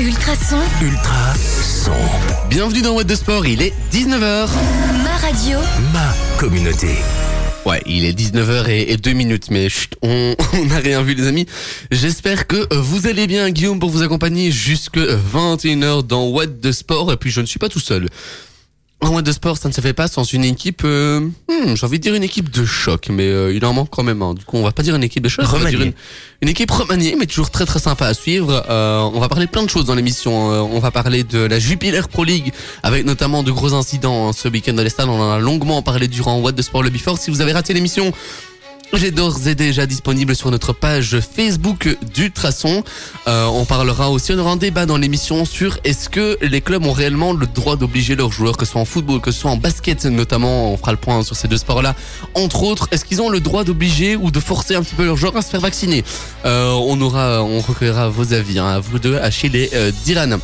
Ultrason, Ultra son. Bienvenue dans What de Sport, il est 19h. ma radio, Ma communauté. Ouais, il est 19h et, 2 minutes, mais chut, on n'a rien vu les amis. J'espère que vous allez bien, Guillaume, pour vous accompagner jusque 21h dans What de Sport. Et puis je ne suis pas tout seul. En What de Sport, ça ne se fait pas sans une équipe, euh, hmm, j'ai envie de dire une équipe de choc, mais euh, il en manque quand même un. Du coup, on va pas dire une équipe de choc, on va dire une, une équipe remaniée, mais toujours très très sympa à suivre. Euh, on va parler plein de choses dans l'émission. Euh, on va parler de la Jupiler Pro League, avec notamment de gros incidents hein, ce week-end dans les stades. On en a longuement parlé durant What de Sport le Before. Si vous avez raté l'émission, est d'ores et déjà disponible sur notre page Facebook d'Ultrason. Euh, on parlera aussi, on aura un débat dans l'émission sur est-ce que les clubs ont réellement le droit d'obliger leurs joueurs, que ce soit en football, que ce soit en basket notamment, on fera le point sur ces deux sports-là, entre autres, est-ce qu'ils ont le droit d'obliger ou de forcer un petit peu leurs joueurs à se faire vacciner? Euh, On aura, on recueillera vos avis, hein, à vous deux, Achille et euh, Dylan.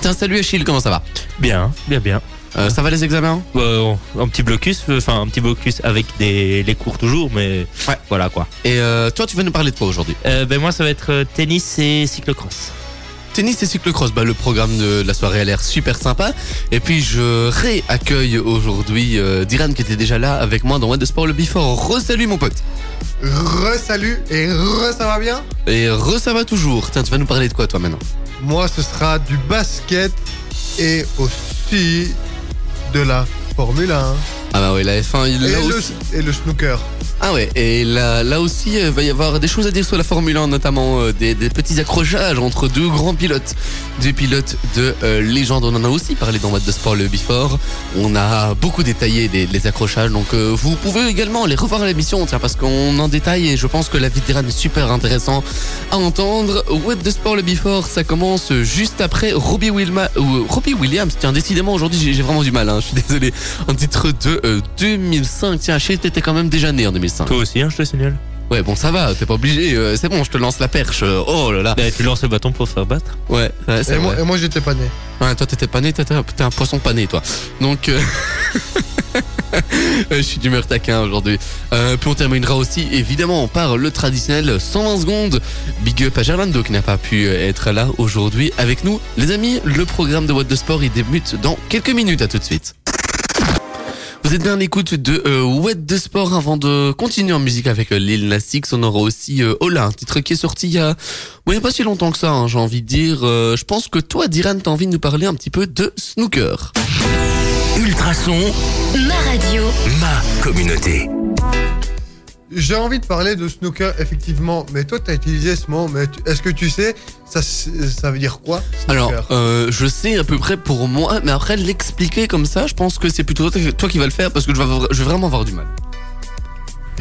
Tiens, salut Achille, comment ça va? Bien, bien, bien. Euh, Ça va les examens? Euh, un petit blocus, enfin un petit blocus avec des, les cours toujours, mais Ouais. voilà quoi. Et euh, toi, tu vas nous parler de quoi aujourd'hui? Euh, ben moi ça va être euh, tennis et cyclocross. Tennis et cyclocross, bah, le programme de la soirée a l'air super sympa. Et puis je réaccueille aujourd'hui euh, Diran qui était déjà là avec moi dans What the Sport le Before. Re-salut mon pote. Re-salut et re ça va bien? Et re ça va toujours. Tiens, tu vas nous parler de quoi toi maintenant? Moi ce sera du basket et aussi de la Formule 1 Ah bah ouais, la F1, il et le, aussi. et le snooker. Ah ouais, et là, là aussi, il va y avoir des choses à dire sur la Formule 1, notamment euh, des, des petits accrochages entre deux grands pilotes. Deux pilotes de euh, légende, on en a aussi parlé dans What the Sport le Before. On a beaucoup détaillé des, les accrochages, donc euh, vous pouvez également les revoir à l'émission, tiens, parce qu'on en détaille et je pense que la d'Iran est super intéressant à entendre. What the Sport le Before, ça commence juste après Robbie, Wilma, Robbie Williams. Tiens, décidément, aujourd'hui, j'ai j'ai vraiment du mal, hein, je suis désolé. Un titre de euh, 2005. Tiens, Achille, t'étais quand même déjà né en 2005. Toi aussi, hein, je te signale. Ouais, bon, ça va, t'es pas obligé. euh, c'est bon, je te lance la perche. euh, oh là là. Ben, tu lances le bâton pour te faire battre. Ouais, ouais, c'est Et moi, vrai. et moi j'étais pas né. Ouais, toi, t'étais pas né, t'étais t'es un poisson pané, toi. Donc, euh, je suis d'humeur taquin aujourd'hui. Euh, puis on terminera aussi, évidemment, par le traditionnel 120 secondes. Big up à Gerlando qui n'a pas pu euh, être là aujourd'hui avec nous. Les amis, le programme de What de Sport, il débute dans quelques minutes. À tout de suite. Vous êtes bien à l'écoute de euh, What de Sport avant de continuer en musique avec euh, Lil Nas X. On aura aussi euh, Ola, un titre qui est sorti il y a, bon, il y a pas si longtemps que ça, hein, j'ai envie de dire. Euh, je pense que toi, Diran, t'as envie de nous parler un petit peu de snooker. Ultra son. ma radio, Ma communauté. J'ai envie de parler de snooker effectivement, mais toi t'as utilisé ce mot, mais tu- est-ce que tu sais ça, ça veut dire quoi Alors, euh, je sais à peu près pour moi, mais après l'expliquer comme ça, je pense que c'est plutôt toi qui vas le faire parce que je vais vraiment avoir du mal.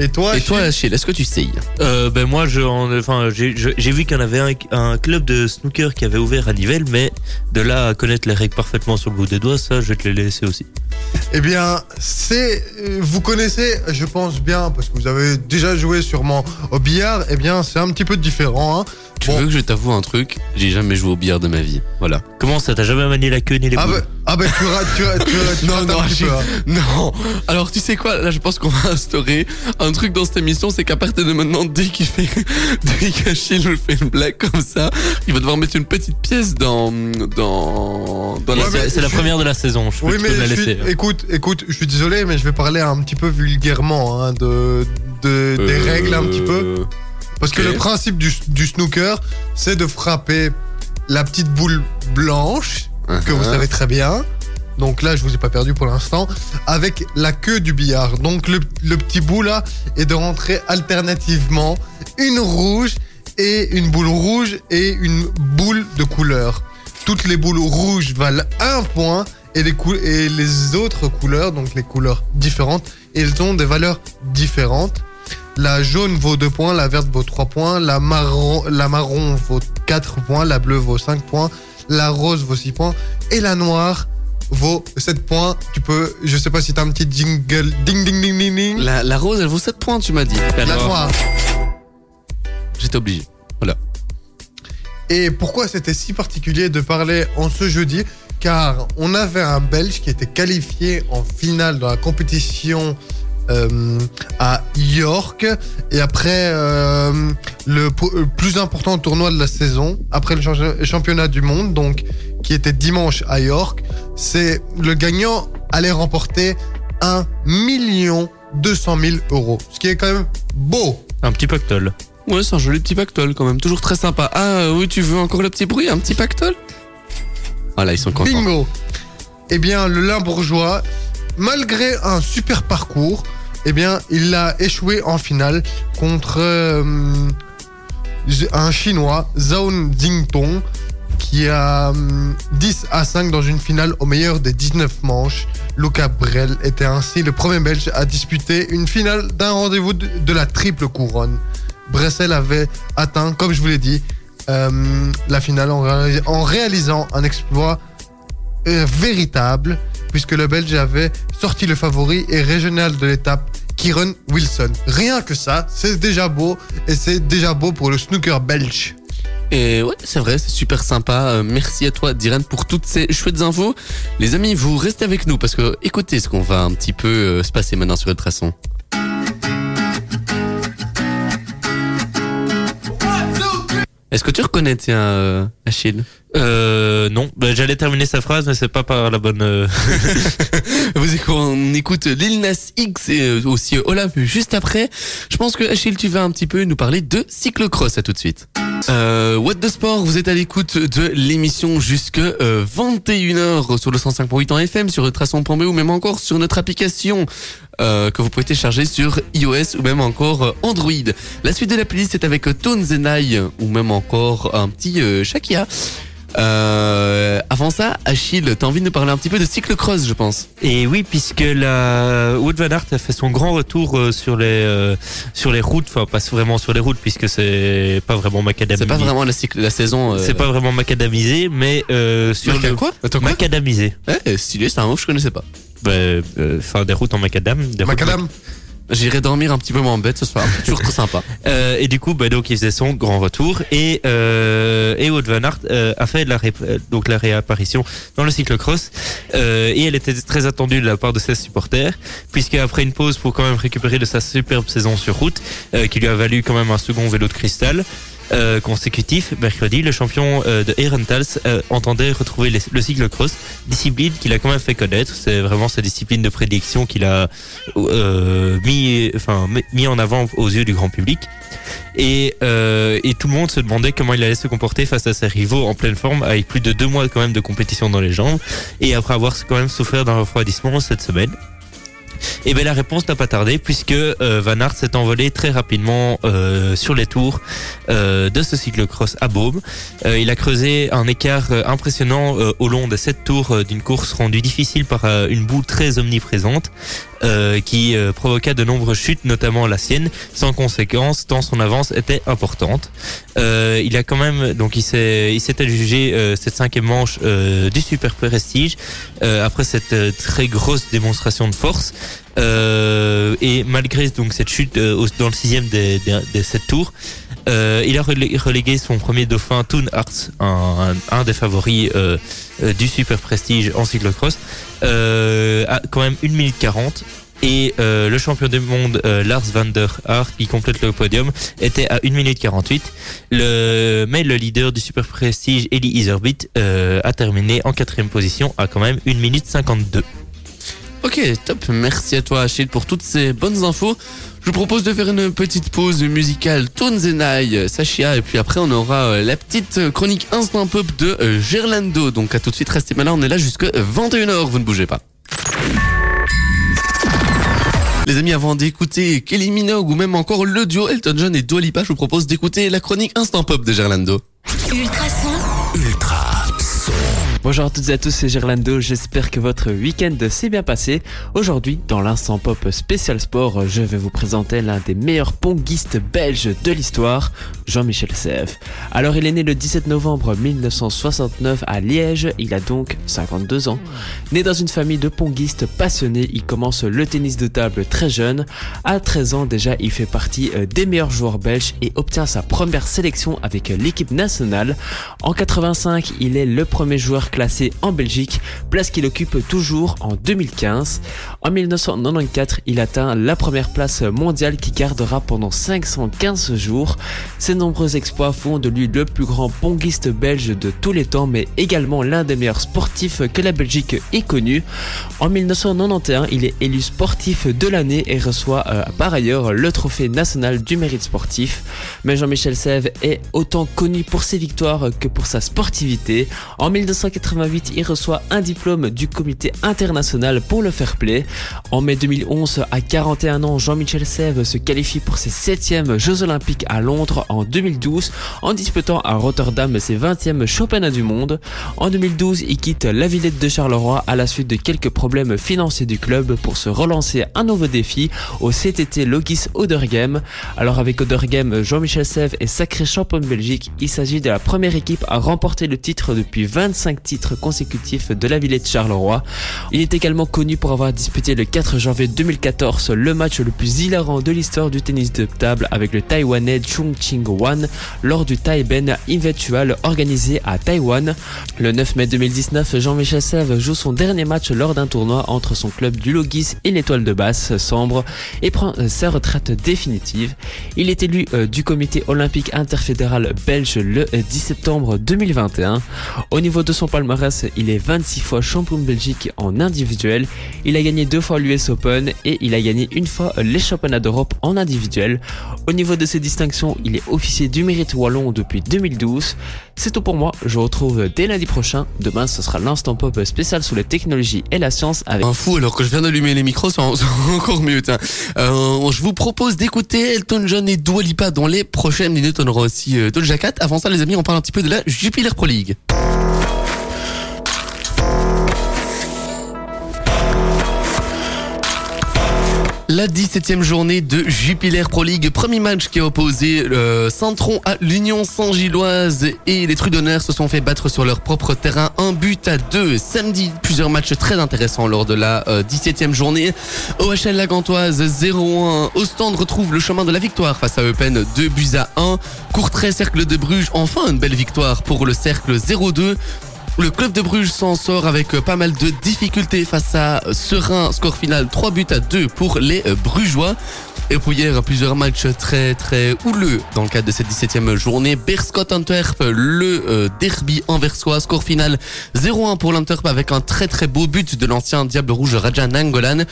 Et toi, Et toi, Achille Achille, est-ce que tu sais Euh, ben moi, je, en- enfin, j'ai je- j'ai vu qu'il y en avait un, un club de snooker qui avait ouvert à Nivelles, mais de là à connaître les règles parfaitement sur le bout des doigts, ça, je vais te les laisser aussi. Eh bien, c'est. euh, Vous connaissez, je pense bien, parce que vous avez déjà joué sûrement au billard, eh bien, c'est un petit peu différent. Hein. Tu Bon. veux que je t'avoue un truc J'ai jamais joué au billard de ma vie. Voilà. Comment ça, t'as jamais manié la queue ni les Ah, boules bah, ah bah, tu rates, tu rates, tu rates, tu Non, rates non, petit peu, hein. Non Alors tu sais quoi? Là je pense qu'on va instaurer un truc dans cette émission, c'est qu'à partir de maintenant, dès qu'il fait dès qu'Achille nous fait une blague comme ça, il va devoir mettre une petite pièce dans dans dans la Ouais, C'est la première de la saison, je peux Oui, mais la suis- hein. écoute, écoute, je suis désolé, mais je vais parler un petit peu vulgairement hein, de, de- des Euh, règles un petit peu. Parce que le principe du, du snooker, c'est de frapper la petite boule blanche, que vous Uh-huh. savez très bien. Donc là, je vous ai pas perdu pour l'instant. Avec la queue du billard. Donc le, petit bout là est de rentrer alternativement une rouge et une boule rouge et une boule de couleur. Toutes les boules rouges valent un point et les, cou- et les autres couleurs, donc les couleurs différentes, elles ont des valeurs différentes. La jaune vaut 2 points, la verte vaut 3 points, la marron, la marron vaut 4 points, la bleue vaut 5 points, la rose vaut 6 points et la noire vaut 7 points. Tu peux, je sais pas si t'as un petit jingle, ding ding ding ding ding. La, la rose, elle vaut 7 points, tu m'as dit. La Alors, noire. J'étais obligé. Voilà. Et pourquoi c'était si particulier de parler en ce jeudi? Car on avait un Belge qui était qualifié en finale dans la compétition euh, à York. Et après, euh, le euh, plus important tournoi de la saison, après le champi- championnat du monde, donc qui était dimanche à York, c'est le gagnant allait remporter 1 million 200 000 euros. Ce qui est quand même beau. Un petit pactole. Ouais, c'est un joli petit pactole quand même, toujours très sympa. Ah euh, oui, tu veux encore le petit bruit, un petit pactole? Voilà, ils sont contents. Bingo Eh bien, le Limbourgeois, malgré un super parcours, eh bien, il a échoué en finale contre euh, un Chinois, Zhao Jingtong, qui a hum, 10 à 5 dans une finale au meilleur des 19 manches. Luca Brel était ainsi le premier Belge à disputer une finale d'un rendez-vous de, la triple couronne. Bressel avait atteint, comme je vous l'ai dit, euh, la finale en réalisant un exploit euh, véritable, puisque le Belge avait sorti le favori et régional de l'étape, Kieran Wilson. Rien que ça, c'est déjà beau, et c'est déjà beau pour le snooker belge. Et ouais, c'est vrai, c'est super sympa. Euh, merci à toi, Diran, pour toutes ces chouettes infos. Les amis, vous restez avec nous parce que écoutez ce qu'on va un petit peu euh, se passer maintenant sur Ultrason. Est-ce que tu reconnais, tiens, euh, Achille? Euh, non, Bah, j'allais terminer sa phrase, mais c'est pas par la bonne. euh, on écoute Lil Nas X et euh, aussi Olaf juste après. Je pense que Achille, tu vas un petit peu nous parler de cyclocross. À tout de suite. Euh, What the Sport, vous êtes à l'écoute de l'émission jusque euh, 21h sur le 105.8 en FM, sur ultrason.be ou même encore sur notre application que vous pouvez télécharger sur iOS ou même encore Android. La suite de la playlist est avec euh, Tones and I ou même encore un petit Shakia. Euh, avant ça, Achille, t'as envie de nous parler un petit peu de cyclocross, je pense. Et oui, puisque la Wout van Aert a fait son grand retour euh, sur les euh, sur les routes, enfin pas vraiment sur les routes puisque c'est pas vraiment macadamisé. C'est pas vraiment la, cycle, la saison. euh, C'est pas vraiment macadamisé, mais euh, sur Maca le quoi? Attends quoi? macadamisé. Eh, stylé, c'est un mot que je connaissais pas. Bah, euh, Enfin, des routes en macadam. Des routes Macadam, J'irai dormir un petit peu moins bête ce soir. Toujours trop sympa. Euh, et du coup, bah, donc il faisait son grand retour et euh, et Wout van Aert euh, a fait la ré- euh, donc la réapparition dans le cyclocross euh, et elle était très attendue de la part de ses supporters puisque après une pause pour quand même récupérer de sa superbe saison sur route euh, qui lui a valu quand même un second vélo de cristal. Euh, mercredi, le champion euh, de Herentals euh, entendait retrouver les- le cyclocross, discipline qu'il a quand même fait connaître. C'est vraiment sa discipline de prédilection qu'il a euh, mis, enfin, mis en avant aux yeux du grand public. Et, euh, et tout le monde se demandait comment il allait se comporter face à ses rivaux en pleine forme, avec plus de deux mois quand même de compétition dans les jambes, et après avoir quand même souffert d'un refroidissement cette semaine. Et bien la réponse n'a pas tardé puisque euh, Van Aert s'est envolé très rapidement euh, sur les tours euh, de ce cyclocross à Baume. Il a creusé un écart impressionnant au long de sept tours d'une course rendue difficile par une boue très omniprésente euh, qui euh, provoqua de nombreuses chutes, notamment la sienne, sans conséquence tant son avance était importante. Euh, il a quand même donc il s'est il s'était jugé euh, cette cinquième manche euh, du super prestige après cette très grosse démonstration de force. Et malgré donc cette chute dans le sixième des, des, des sept tours, euh, il a relé- relégué son premier dauphin Toon Arts, un, des favoris euh, euh, du super prestige en cyclocross, à quand même 1 minute 40. Et le champion du monde Lars van der qui complète le podium était à 1 minute 48. Le, mais le leader du super prestige Eli Iserbyt euh, a terminé en quatrième position à quand même 1 minute 52. Ok, top. Merci à toi, Achille, pour toutes ces bonnes infos. Je vous propose de faire une petite pause musicale Tones and I, Sachia, et puis après on aura euh, la petite euh, chronique Instant Pop de euh, Gerlando. Donc à tout de suite, restez maintenant, on est là jusque 21h, vous ne bougez pas. Les amis, avant d'écouter Kelly Minogue ou même encore le duo Elton John et Dua Lipa, je vous propose d'écouter la chronique Instant Pop de Gerlando. Ultrason, Ultra son. Bonjour à toutes et à tous, c'est Gerlando, j'espère que votre week-end s'est bien passé. Aujourd'hui, dans l'instant pop spécial sport, je vais vous présenter l'un des meilleurs ponguistes belges de l'histoire, Jean-Michel Sèvres. Alors il est né le 17 novembre 1969 à Liège, il a donc 52 ans. Né dans une famille de ponguistes passionnés, il commence le tennis de table très jeune. À 13 ans déjà, il fait partie euh, des meilleurs joueurs belges et obtient sa première sélection avec l'équipe nationale. En 85, il est le premier joueur classé en Belgique, place qu'il occupe toujours en 2015. En 1994, il atteint la première place mondiale qui gardera pendant 515 jours. Ses nombreux exploits font de lui le plus grand ponguiste belge de tous les temps, mais également l'un des meilleurs sportifs que la Belgique ait connu. En 1991, il est élu sportif de l'année et reçoit euh, par ailleurs le trophée national du mérite sportif. Mais Jean-Michel Sèvres est autant connu pour ses victoires que pour sa sportivité. En 1988, il reçoit un diplôme du comité international pour le fair play. En mai 2011, à 41 ans, Jean-Michel Sèvres se qualifie pour ses 7e Jeux Olympiques à Londres en 2012 en disputant à Rotterdam ses 20e championnats du monde. En 2012, il quitte la Villette de Charleroi à la suite de quelques problèmes financiers du club pour se relancer un nouveau défi au CTT Logis Odergem. Alors avec Odergem, Jean-Michel Sèvres est sacré champion de Belgique. Il s'agit de la première équipe à remporter le titre depuis 25 titres de la Villette Charleroi. Il est également connu pour avoir disputé le 4 janvier 2014 le match le plus hilarant de l'histoire du tennis de table avec le Taïwanais Chung Ching Wan lors du Taiben Invitual organisé à Taïwan. Le 9 mai 2019, Jean-Michel Sèvres joue son dernier match lors d'un tournoi entre son club du Logis et l'étoile de basse Sambre et prend euh, sa retraite définitive. Il est élu euh, du comité olympique interfédéral belge le 10 euh, septembre 2021. Au niveau de son il est 26 fois champion de Belgique en individuel. Il a gagné deux fois l'US Open et il a gagné une fois les championnats d'Europe en individuel. Au niveau de ses distinctions, il est officier du mérite wallon depuis 2012. C'est tout pour moi, je vous retrouve dès lundi prochain. Demain, ce sera l'instant pop spécial sur les technologies et la science avec... Un fou alors que je viens d'allumer les micros, c'est en- c'est encore mieux. Euh, je vous propose d'écouter Elton John et Dua Lipa dans les prochaines minutes. On aura aussi euh, Doja. Avant ça, les amis, on parle un petit peu de la Jupiler Pro League. La 17e journée de Jupiler Pro League, premier match qui a opposé euh, Saint-Tron à l'Union Saint-Gilloise et les Trudonneurs se sont fait battre sur leur propre terrain, un but à deux. Samedi, plusieurs matchs très intéressants lors de la euh, 17e journée. OHL Lagantoise 0-1, Ostende retrouve le chemin de la victoire face à Eupen 2 buts à 1. Courtrai Cercle de Bruges, enfin une belle victoire pour le Cercle 0-2. Le club de Bruges s'en sort avec euh, pas mal de difficultés face à Serein, score final 3 buts à 2 pour les euh, Brugeois. Et puis hier, plusieurs matchs très très houleux dans le cadre de cette 17e journée. Berscott Antwerp, le euh, derby anversois, score final 0-1 pour l'Antwerp avec un très très beau but de l'ancien Diable Rouge Raja Nangolan.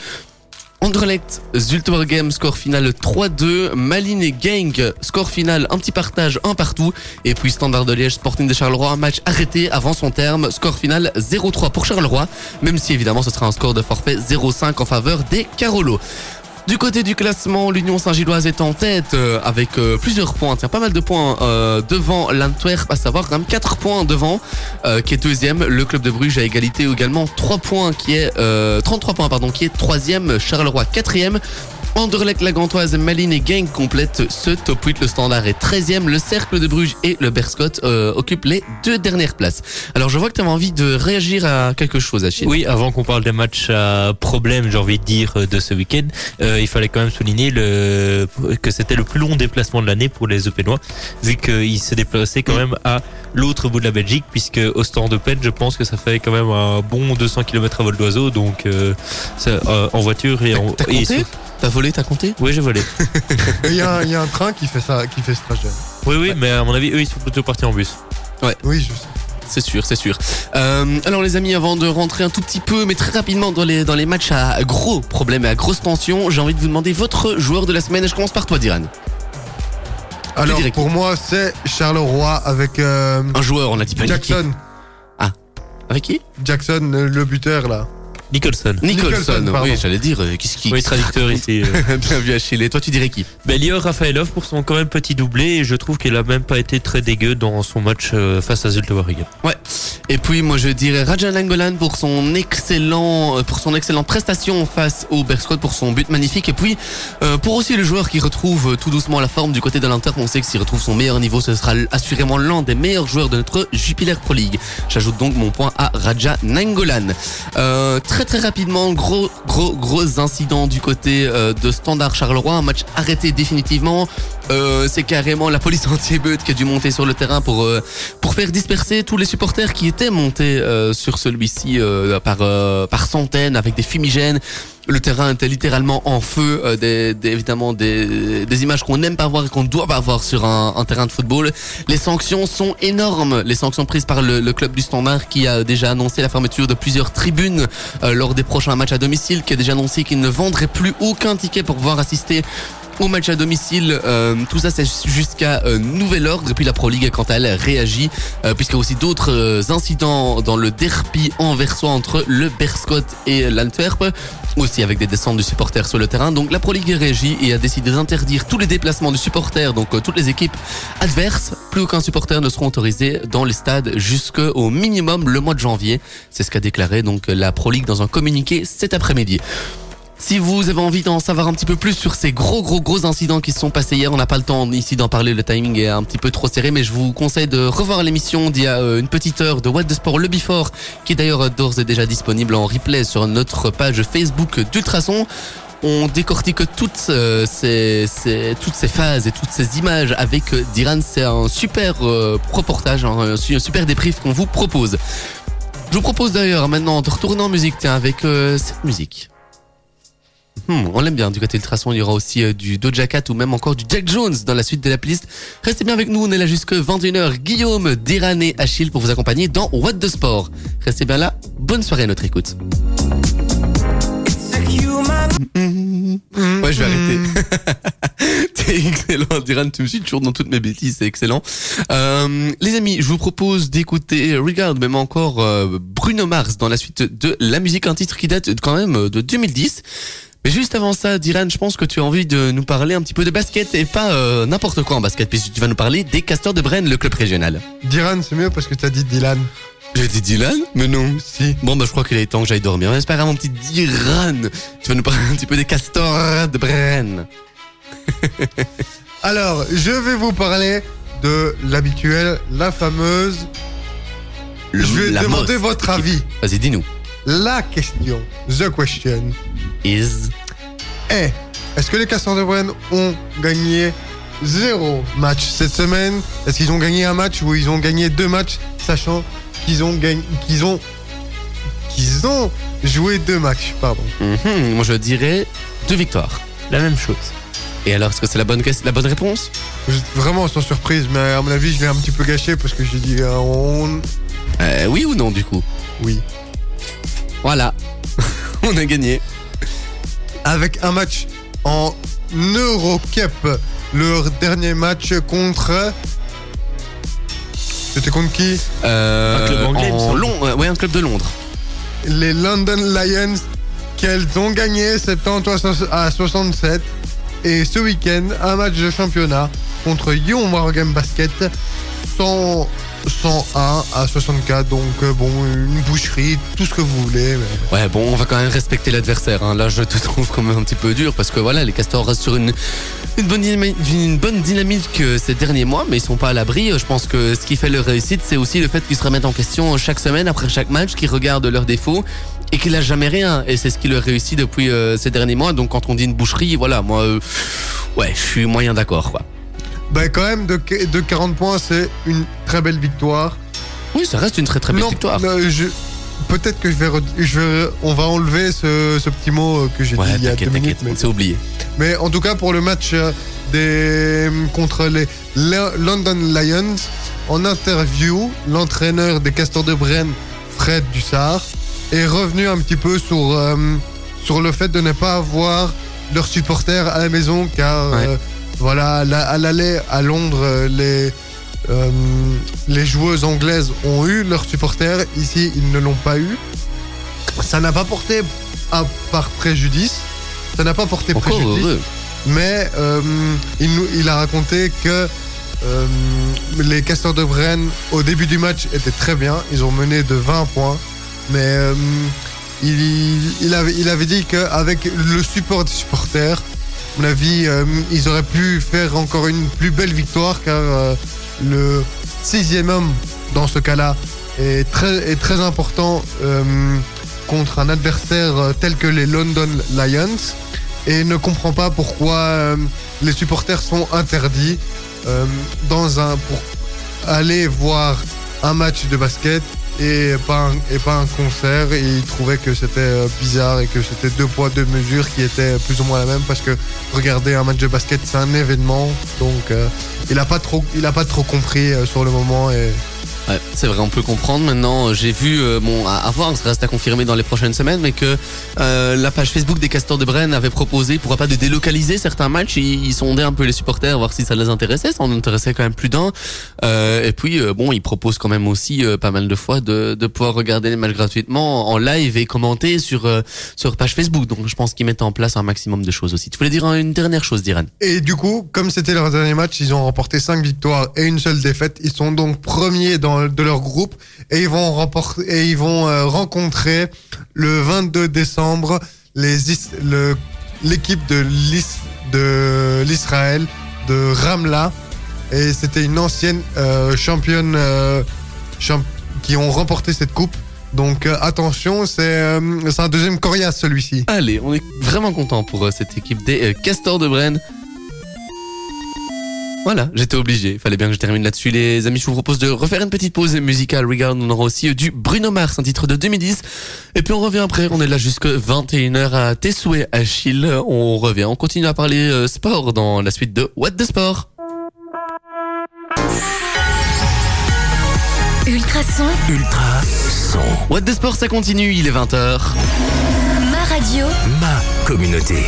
Anderlecht, Zultwergem, score final 3-2. Malines et Gang, score final un petit partage, un partout. Et puis Standard de Liège, Sporting de Charleroi, match arrêté avant son terme. Score final 0-3 pour Charleroi, même si évidemment ce sera un score de forfait 0-5 en faveur des Carolos. Du côté du classement, l'Union Saint-Gilloise est en tête euh, avec euh, plusieurs points. Tiens, pas mal de points euh, devant l'Antwerp, à savoir quand même 4 points devant, qui est deuxième. Le club de Bruges à égalité également 3 points, qui est euh, 33 points pardon, qui est troisième. Charleroi quatrième. Anderlecht, la Gantoise, Malines et Gang complètent ce top 8. Le Standard est 13e. Le Cercle de Bruges et le Berscott euh, occupent les deux dernières places. Alors je vois que tu avais envie de réagir à quelque chose, Achille. Oui, avant qu'on parle des matchs à problème, j'ai envie de dire, euh, de ce week-end, euh, il fallait quand même souligner le, que c'était le plus long déplacement de l'année pour les Opénois, vu qu'ils se déplaçaient quand même à l'autre bout de la Belgique, puisque au stand Open, je pense que ça fait quand même un bon 200 km à vol d'oiseau, donc euh, ça, euh, en voiture et en... T'as et compté? sur- T'as volé, t'as compté Oui, j'ai volé. Il y, a un- il y a un train qui fait ça, qui fait ce trajet. Oui, oui, mais à mon avis, eux, ils sont plutôt partis en bus. Oui, je sais. C'est sûr, c'est sûr. Euh, alors les amis, avant de rentrer un tout petit peu, mais très rapidement dans les, dans les matchs à gros problèmes et à grosse tension, j'ai envie de vous demander votre joueur de la semaine. Je commence par toi, Diran. Alors pour moi, c'est Charleroi avec euh, Un joueur, on a dit pas qui. Jackson. Avec qui? Jackson, le buteur là. Nicholson. Nicholson. Nicholson, pardon. oui, j'allais dire, euh, qu'est-ce qui... Oui, traducteur ici. euh. Bien vu, Achille. Et toi, tu dirais qui? Ben, Lior Rafaelov pour son quand même petit doublé et je trouve qu'il a même pas été très dégueu dans son match euh, face à Zulte Waregem. Et puis moi je dirais Rajan Angolan pour son excellent pour son excellente prestation face au Berscott pour son but magnifique et puis euh, pour aussi le joueur qui retrouve tout doucement la forme du côté de l'Inter on sait que s'il retrouve son meilleur niveau ce sera assurément l'un des meilleurs joueurs de notre Jupiler Pro League. J'ajoute donc mon point à Raja Nangolan. Euh, très très très rapidement, gros gros gros incident du côté euh, de Standard Charleroi, un match arrêté définitivement. Euh, c'est carrément la police anti-émeute qui a dû monter sur le terrain pour euh, pour faire disperser tous les supporters qui étaient montés sur celui-ci par centaines avec des fumigènes. Le terrain était littéralement en feu, euh, évidemment des, images qu'on n'aime pas voir et qu'on ne doit pas voir sur un, terrain de football. Les sanctions sont énormes, les sanctions prises par le, club du Standard qui a déjà annoncé la fermeture de plusieurs tribunes euh, lors des prochains matchs à domicile, qui a déjà annoncé qu'il ne vendrait plus aucun ticket pour pouvoir assister au match à domicile. Euh, tout ça, c'est jusqu'à nouvel ordre. Et puis la Pro League, quant à elle, réagit, puisqu'il y a aussi d'autres incidents dans le derby anversois entre le Berscott et l'Antwerp, aussi avec des descentes de supporters sur le terrain. Donc la Pro League réagit et a décidé d'interdire tous les déplacements de supporters, donc euh, toutes les équipes adverses. Plus aucun supporter ne seront autorisés dans les stades jusqu'au minimum le mois de janvier. C'est ce qu'a déclaré donc la Pro League dans un communiqué cet après-midi. Si vous avez envie d'en savoir un petit peu plus sur ces gros gros gros incidents qui se sont passés hier, on n'a pas le temps ici d'en parler, le timing est un petit peu trop serré, mais je vous conseille de revoir l'émission d'il y a euh, une petite heure de What the Sport Le Before, qui est d'ailleurs euh, d'ores et déjà disponible en replay sur notre page Facebook d'Ultrason. On décortique toutes, euh, ces, toutes ces phases et toutes ces images avec Diran. C'est un super reportage, hein, un su- un super débrief qu'on vous propose. Je vous propose d'ailleurs maintenant de retourner en musique, tiens, avec cette musique. Hmm, on l'aime bien du côté Ultrason, il y aura aussi euh, du Doja Cat ou même encore du Jack Jones dans la suite de la playlist. Restez bien avec nous, on est là jusque 21h. Guillaume, Diran et Achille pour vous accompagner dans What the Sport. Restez bien là, bonne soirée à notre écoute. Ouais, je vais arrêter. T'es excellent, Diran, tu me suis toujours dans toutes mes bêtises, c'est excellent. Euh, les amis, je vous propose d'écouter Regard, même encore euh, Bruno Mars dans la suite de la musique, un titre qui date quand même de 2010. Mais juste avant ça, Diran, je pense que tu as envie de nous parler un petit peu de basket et pas euh, n'importe quoi en basket, puisque tu vas nous parler des Castors de Brenne, le club régional. Diran, c'est mieux parce que t'as dit Dylan. J'ai dit Dylan Mais non. Si. Bon, bah, je crois qu'il est temps que j'aille dormir. Mais c'est pas grave, mon petit Diran. Tu vas nous parler un petit peu des Castors de Brenne. Alors, je vais vous parler de l'habituelle, la fameuse. Le- je vais demander votre avis. Vas-y, dis-nous. La question, the question, Is. est est-ce que les Castors de Brenne ont gagné zéro match cette semaine? Est-ce qu'ils ont gagné un match ou ils ont gagné deux matchs, sachant qu'ils ont gagné, qu'ils ont, qu'ils ont joué deux matchs, pardon? Mhm, moi, je dirais deux victoires. La même chose. Et alors, est-ce que c'est la bonne, la bonne réponse? Vraiment sans surprise, mais à mon avis, je l'ai un petit peu gâché parce que j'ai dit euh, on, euh, Oui ou non, du coup? Oui. Voilà. On a gagné. Avec un match en Eurocup. Leur dernier match contre. C'était contre qui? Euh, Un club anglais, en semble. Londres. Ouais, un club de Londres. Les London Lions, qu'elles ont gagné 70 à 67. Et ce week-end, un match de championnat contre Young Morgan Basket 100, 101 à 64. Donc, euh, bon, une boucherie, tout ce que vous voulez. Ouais, bon, on va quand même respecter l'adversaire. hein. Là, je te trouve quand même un petit peu dur parce que voilà, les Castors restent sur une, bonne, dynamique, euh, ces derniers mois, mais ils sont pas à l'abri. Je pense que ce qui fait leur réussite, c'est aussi le fait qu'ils se remettent en question chaque semaine, après chaque match, qu'ils regardent leurs défauts et qu'ils lâchent jamais rien. Et c'est ce qui leur réussit depuis euh, ces derniers mois. Donc, quand on dit une boucherie, voilà, moi, ouais, je suis moyen d'accord, quoi. Ben, quand même, de, de 40 points, c'est une très belle victoire. Oui, ça reste une très très belle Non, victoire. non, je- Peut-être que je vais, je vais- on va enlever ce, ce petit mot euh, que j'ai dit Ouais, il y a t'inquiète, deux minutes. Mais, c'est oublié. mais en tout cas, pour le match euh, des, contre les Le- London Lions, en interview, l'entraîneur des Castors de Brenne, Fred Dussard, est revenu un petit peu sur, euh, sur le fait de ne pas avoir leurs supporters à la maison, car Ouais. euh, voilà, la- à l'aller à Londres, euh, les, euh, les joueuses anglaises ont eu leurs supporters. Ici, ils ne l'ont pas eu. Ça n'a pas porté à part préjudice. Ça n'a pas porté Encore préjudice. heureux. Mais euh, il, nous- il a raconté que euh, les Castors de Brenne, au début du match, étaient très bien. Ils ont mené de 20 points. Mais il, il avait, il avait dit qu'avec le support des supporters, mon avis, euh, ils auraient pu faire encore une plus belle victoire car euh, le sixième homme, dans ce cas-là, est très, est très important. euh, contre un adversaire tel que les London Lions et ne comprend pas pourquoi les supporters sont interdits dans un pour aller voir un match de basket et pas un, concert. Et il trouvait que c'était euh, bizarre et que c'était deux poids deux mesures qui étaient plus ou moins la même parce que regarder un match de basket c'est un événement. Donc euh, il a pas trop compris euh, sur le moment Ouais, c'est vrai, on peut comprendre. Maintenant, euh, j'ai vu, euh, bon, à, voir, ça reste à confirmer dans les prochaines semaines, mais que euh, la page Facebook des Castors de Brenne avait proposé, pourquoi pas, de délocaliser certains matchs. Ils, ils sondaient un peu les supporters, voir si ça les intéressait. Ça en intéressait quand même plus d'un. Euh, et puis, euh, bon, ils proposent quand même aussi pas mal de fois de, de pouvoir regarder les matchs gratuitement en live et commenter sur sur page Facebook. Donc, je pense qu'ils mettent en place un maximum de choses aussi. Tu voulais dire une dernière chose, Diran? Et du coup, comme c'était leur dernier match, ils ont remporté 5 victoires et une seule défaite. Ils sont donc premiers dans, de leur groupe et ils vont, et ils vont euh, rencontrer le 22 décembre l'équipe de l'Is- de l'Israël de Ramla. Et c'était une ancienne euh, championne euh, champ- qui ont remporté cette coupe. Donc euh, attention, c'est euh, un deuxième coriace celui-ci. Allez, on est vraiment content pour euh, cette équipe des euh, Castors de Brenne. Voilà, j'étais obligé. Il fallait bien que je termine là-dessus, les amis. Je vous propose de refaire une petite pause musicale. Regarde, on aura aussi du Bruno Mars, un titre de 2010. Et puis on revient après. On est là jusque 21h à tes souhaits, Achille. On revient. On continue à parler euh, sport dans la suite de What the Sport. Ultrason, Ultra son. What the Sport, ça continue. Il est 20h. ma radio, Ma communauté.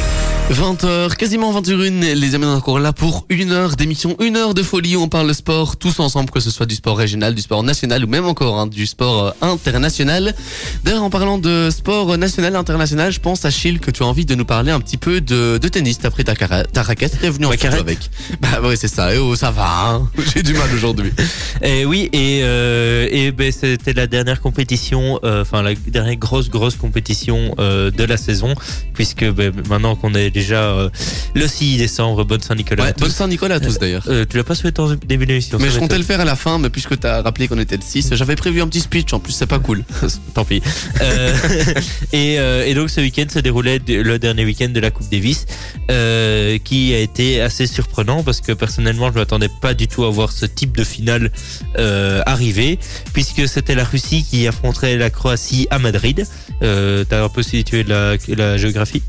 20h, quasiment 21, les amis on est encore là pour une heure d'émission, une heure de folie, on parle sport tous ensemble, que ce soit du sport régional, du sport national ou même encore hein, du sport euh, international. D'ailleurs en parlant de sport national, international, je pense Achille que tu as envie de nous parler un petit peu de, de tennis, t'as pris ta, cara- ta raquette, t'es venu en studio avec. Bah ouais c'est ça, et oh ça va, hein. j'ai du mal aujourd'hui. Et oui, et, euh, et ben, c'était la dernière compétition, euh, enfin la dernière grosse grosse compétition euh, de la saison, puisque ben, maintenant qu'on est déjà euh, le 6 décembre, bonne Saint-Nicolas. Ouais, bonne Saint-Nicolas à tous d'ailleurs. Euh, tu l'as pas souhaité en début d'émission Mais je comptais le faire à la fin, mais puisque t'as rappelé qu'on était le 6, j'avais prévu un petit speech, en plus c'est pas cool. Tant pis. Euh, et, euh, et donc ce week-end se déroulait le dernier week-end de la Coupe Davis, euh, qui a été assez surprenant parce que personnellement je m'attendais pas du tout à voir ce type de finale euh, arriver, puisque c'était la Russie qui affronterait la Croatie à Madrid. Euh, T'as un peu situé la, la géographie?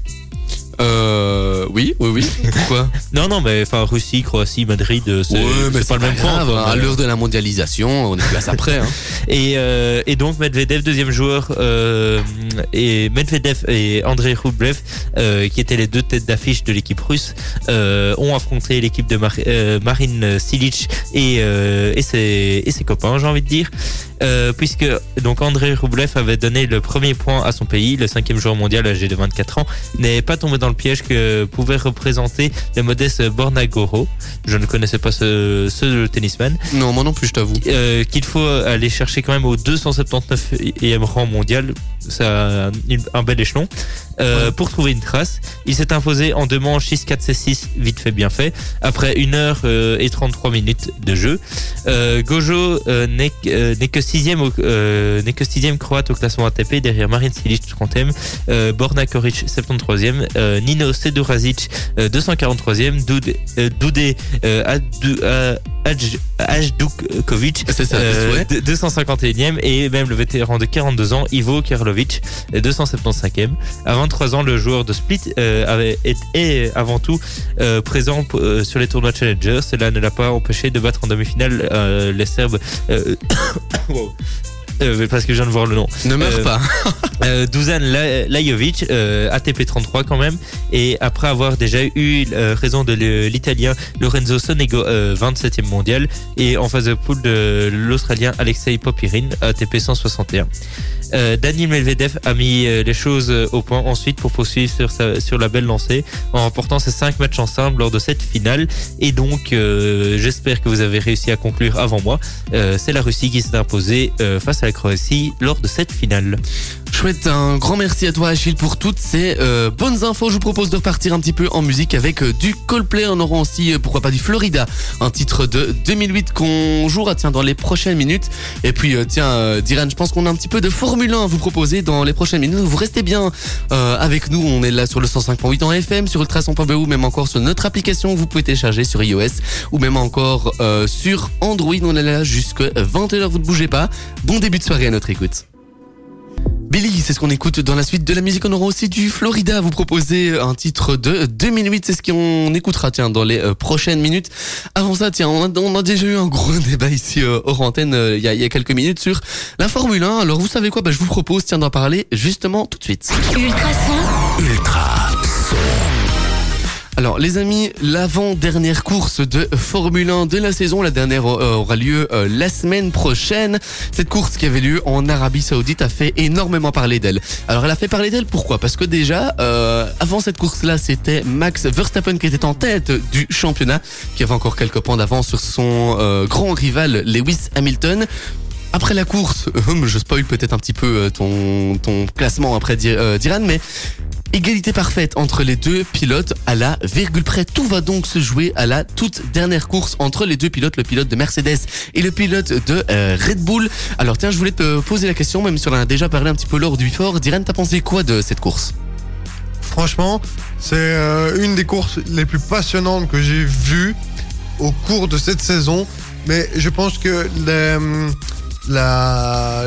Euh, oui, oui, oui. Pourquoi Non, non, mais enfin Russie, Croatie, Madrid, euh, c'est pas le même point. grave, quoi, À l'heure de la mondialisation, on est place après. Hein. Et, euh, et donc Medvedev, deuxième joueur, euh, et Medvedev et Andrei Rublev, qui étaient les deux têtes d'affiche de l'équipe russe, ont affronté l'équipe de Mar- Marine Silic et, et, ses, et ses copains, j'ai envie de dire. Euh, puisque donc Andrei Rublev avait donné le premier point à son pays, le cinquième joueur mondial âgé de 24 ans, n'est pas tombé dans le piège que pouvait représenter le modeste Bornagoro. Je ne connaissais pas ce, ce tennisman Non, moi non plus, je t'avoue. euh, qu'il faut aller chercher quand même au 279e rang mondial, c'est un, un bel échelon, euh, pour trouver une trace. Il s'est imposé en deux manches 6-4 C6, vite fait bien fait, après 1 heure euh, et 33 minutes de jeu. Gojo n'est que sixième au- n'est que sixième croate au classement ATP derrière Marin Cilic 30e, euh, Borna Koric 73e, euh, Nino Sedurazic euh, 243e, Doudé, Doudé euh, Adou- euh, Adj- Ajdukovic C'est ça, euh, tes souhaits. de- 251e et même le vétéran de 42 ans Ivo Karlovic euh, 275e. À 23 ans, le joueur de Split euh, avait été avant tout euh, présent euh, sur les tournois Challenger. Cela ne l'a pas empêché de battre en demi-finale euh, les Serbes. Wow. Euh, parce que je viens de voir le nom. Ne meurs Euh, pas. Euh, Dusan La- Lajovic, ATP 33 quand même, et après avoir déjà eu raison de l'Italien Lorenzo Sonego, euh, 27e mondial, et en phase de poule de l'Australien Alexei Popirin, ATP 161. Euh, Daniel a mis euh, les choses euh, au point ensuite pour poursuivre sur, sa- sur la belle lancée en remportant ses cinq matchs ensemble lors de cette finale. Et donc, euh, j'espère que vous avez réussi à conclure avant moi. C'est la Russie qui s'est imposée face à la Croatie lors de cette finale. Chouette, un grand merci à toi Achille pour toutes ces euh, bonnes infos. Je vous propose de repartir un petit peu en musique avec euh, du Coldplay. On aura aussi, euh, pourquoi pas, du Florida, un titre de 2008 qu'on jouera tiens, dans les prochaines minutes. Et puis, euh, tiens, Diran, je pense qu'on a un petit peu de Formule 1 à vous proposer dans les prochaines minutes. Vous restez bien avec nous. On est là sur le 105.8 en FM, sur ultrason.be ou même encore sur notre application vous pouvez télécharger sur iOS ou même encore sur Android. On est là jusqu'à 21h. Vous ne bougez pas. Bon début de soirée à notre écoute. Billy, c'est ce qu'on écoute dans la suite de la musique. On aura aussi du Florida à vous proposer un titre de 2008. C'est ce qu'on écoutera, tiens, dans les euh, prochaines minutes. Avant ça, tiens, on a, on a déjà eu un gros débat ici euh, hors antenne euh, il y, a, il y a quelques minutes sur la Formule 1. Alors, vous savez quoi? Bah, Je vous propose, tiens, d'en parler justement tout de suite. Ultrason, Ultra son. Alors les amis, l'avant-dernière course de Formule 1 de la saison, la dernière euh, aura lieu euh, la semaine prochaine. Cette course qui avait lieu en Arabie Saoudite a fait énormément parler d'elle. Alors elle a fait parler d'elle pourquoi? Parce que déjà, euh, avant cette course-là, c'était Max Verstappen qui était en tête du championnat, qui avait encore quelques points d'avance sur son euh, grand rival Lewis Hamilton. Après la course, je spoil peut-être un petit peu euh, ton, ton classement après Di- euh, Diran, mais Égalité parfaite entre les deux pilotes à la virgule près. Tout va donc se jouer à la toute dernière course entre les deux pilotes, le pilote de Mercedes et le pilote de euh, Red Bull. Alors tiens, je voulais te poser la question, même si on en a déjà parlé un petit peu lors du before. Diran, t'as pensé quoi de cette course? Franchement, c'est euh, une des courses les plus passionnantes que j'ai vues au cours de cette saison. Mais je pense que hum, la,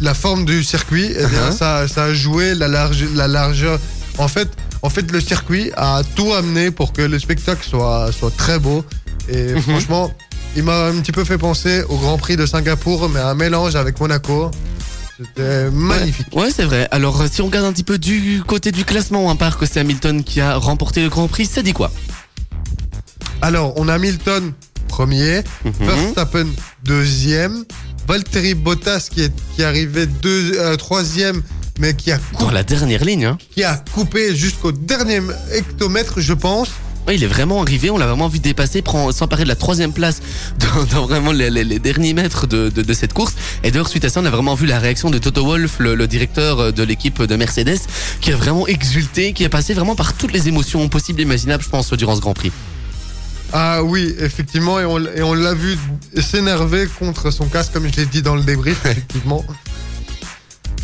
la forme du circuit, eh bien, Uh-huh. ça, ça a joué la, large, la largeur. En fait, en fait, le circuit a tout amené pour que le spectacle soit, soit très beau. Et Mhm. franchement, il m'a un petit peu fait penser au Grand Prix de Singapour, mais un mélange avec Monaco. C'était magnifique. Ouais, c'est vrai. Alors, euh, si on regarde un petit peu du côté du classement, à part que c'est Hamilton qui a remporté le Grand Prix, ça dit quoi? Alors, on a Hamilton premier, Mhm. Verstappen deuxième, Valtteri Bottas qui est qui est arrivé deux, euh, troisième, mais qui a, cou- Dans la dernière ligne, hein. qui a coupé jusqu'au dernier hectomètre, je pense. Ouais, il est vraiment arrivé, on l'a vraiment vu dépasser, s'emparer de la troisième place dans, dans vraiment les, les- les derniers mètres de, de- de cette course. Et d'ailleurs, suite à ça, on a vraiment vu la réaction de Toto Wolff, le, le directeur de l'équipe de Mercedes, qui a vraiment exulté, qui a passé vraiment par toutes les émotions possibles et imaginables, je pense, durant ce Grand Prix. Ah oui, effectivement, et on, l- et on l'a vu s'énerver contre son casque, comme je l'ai dit dans le débrief, effectivement.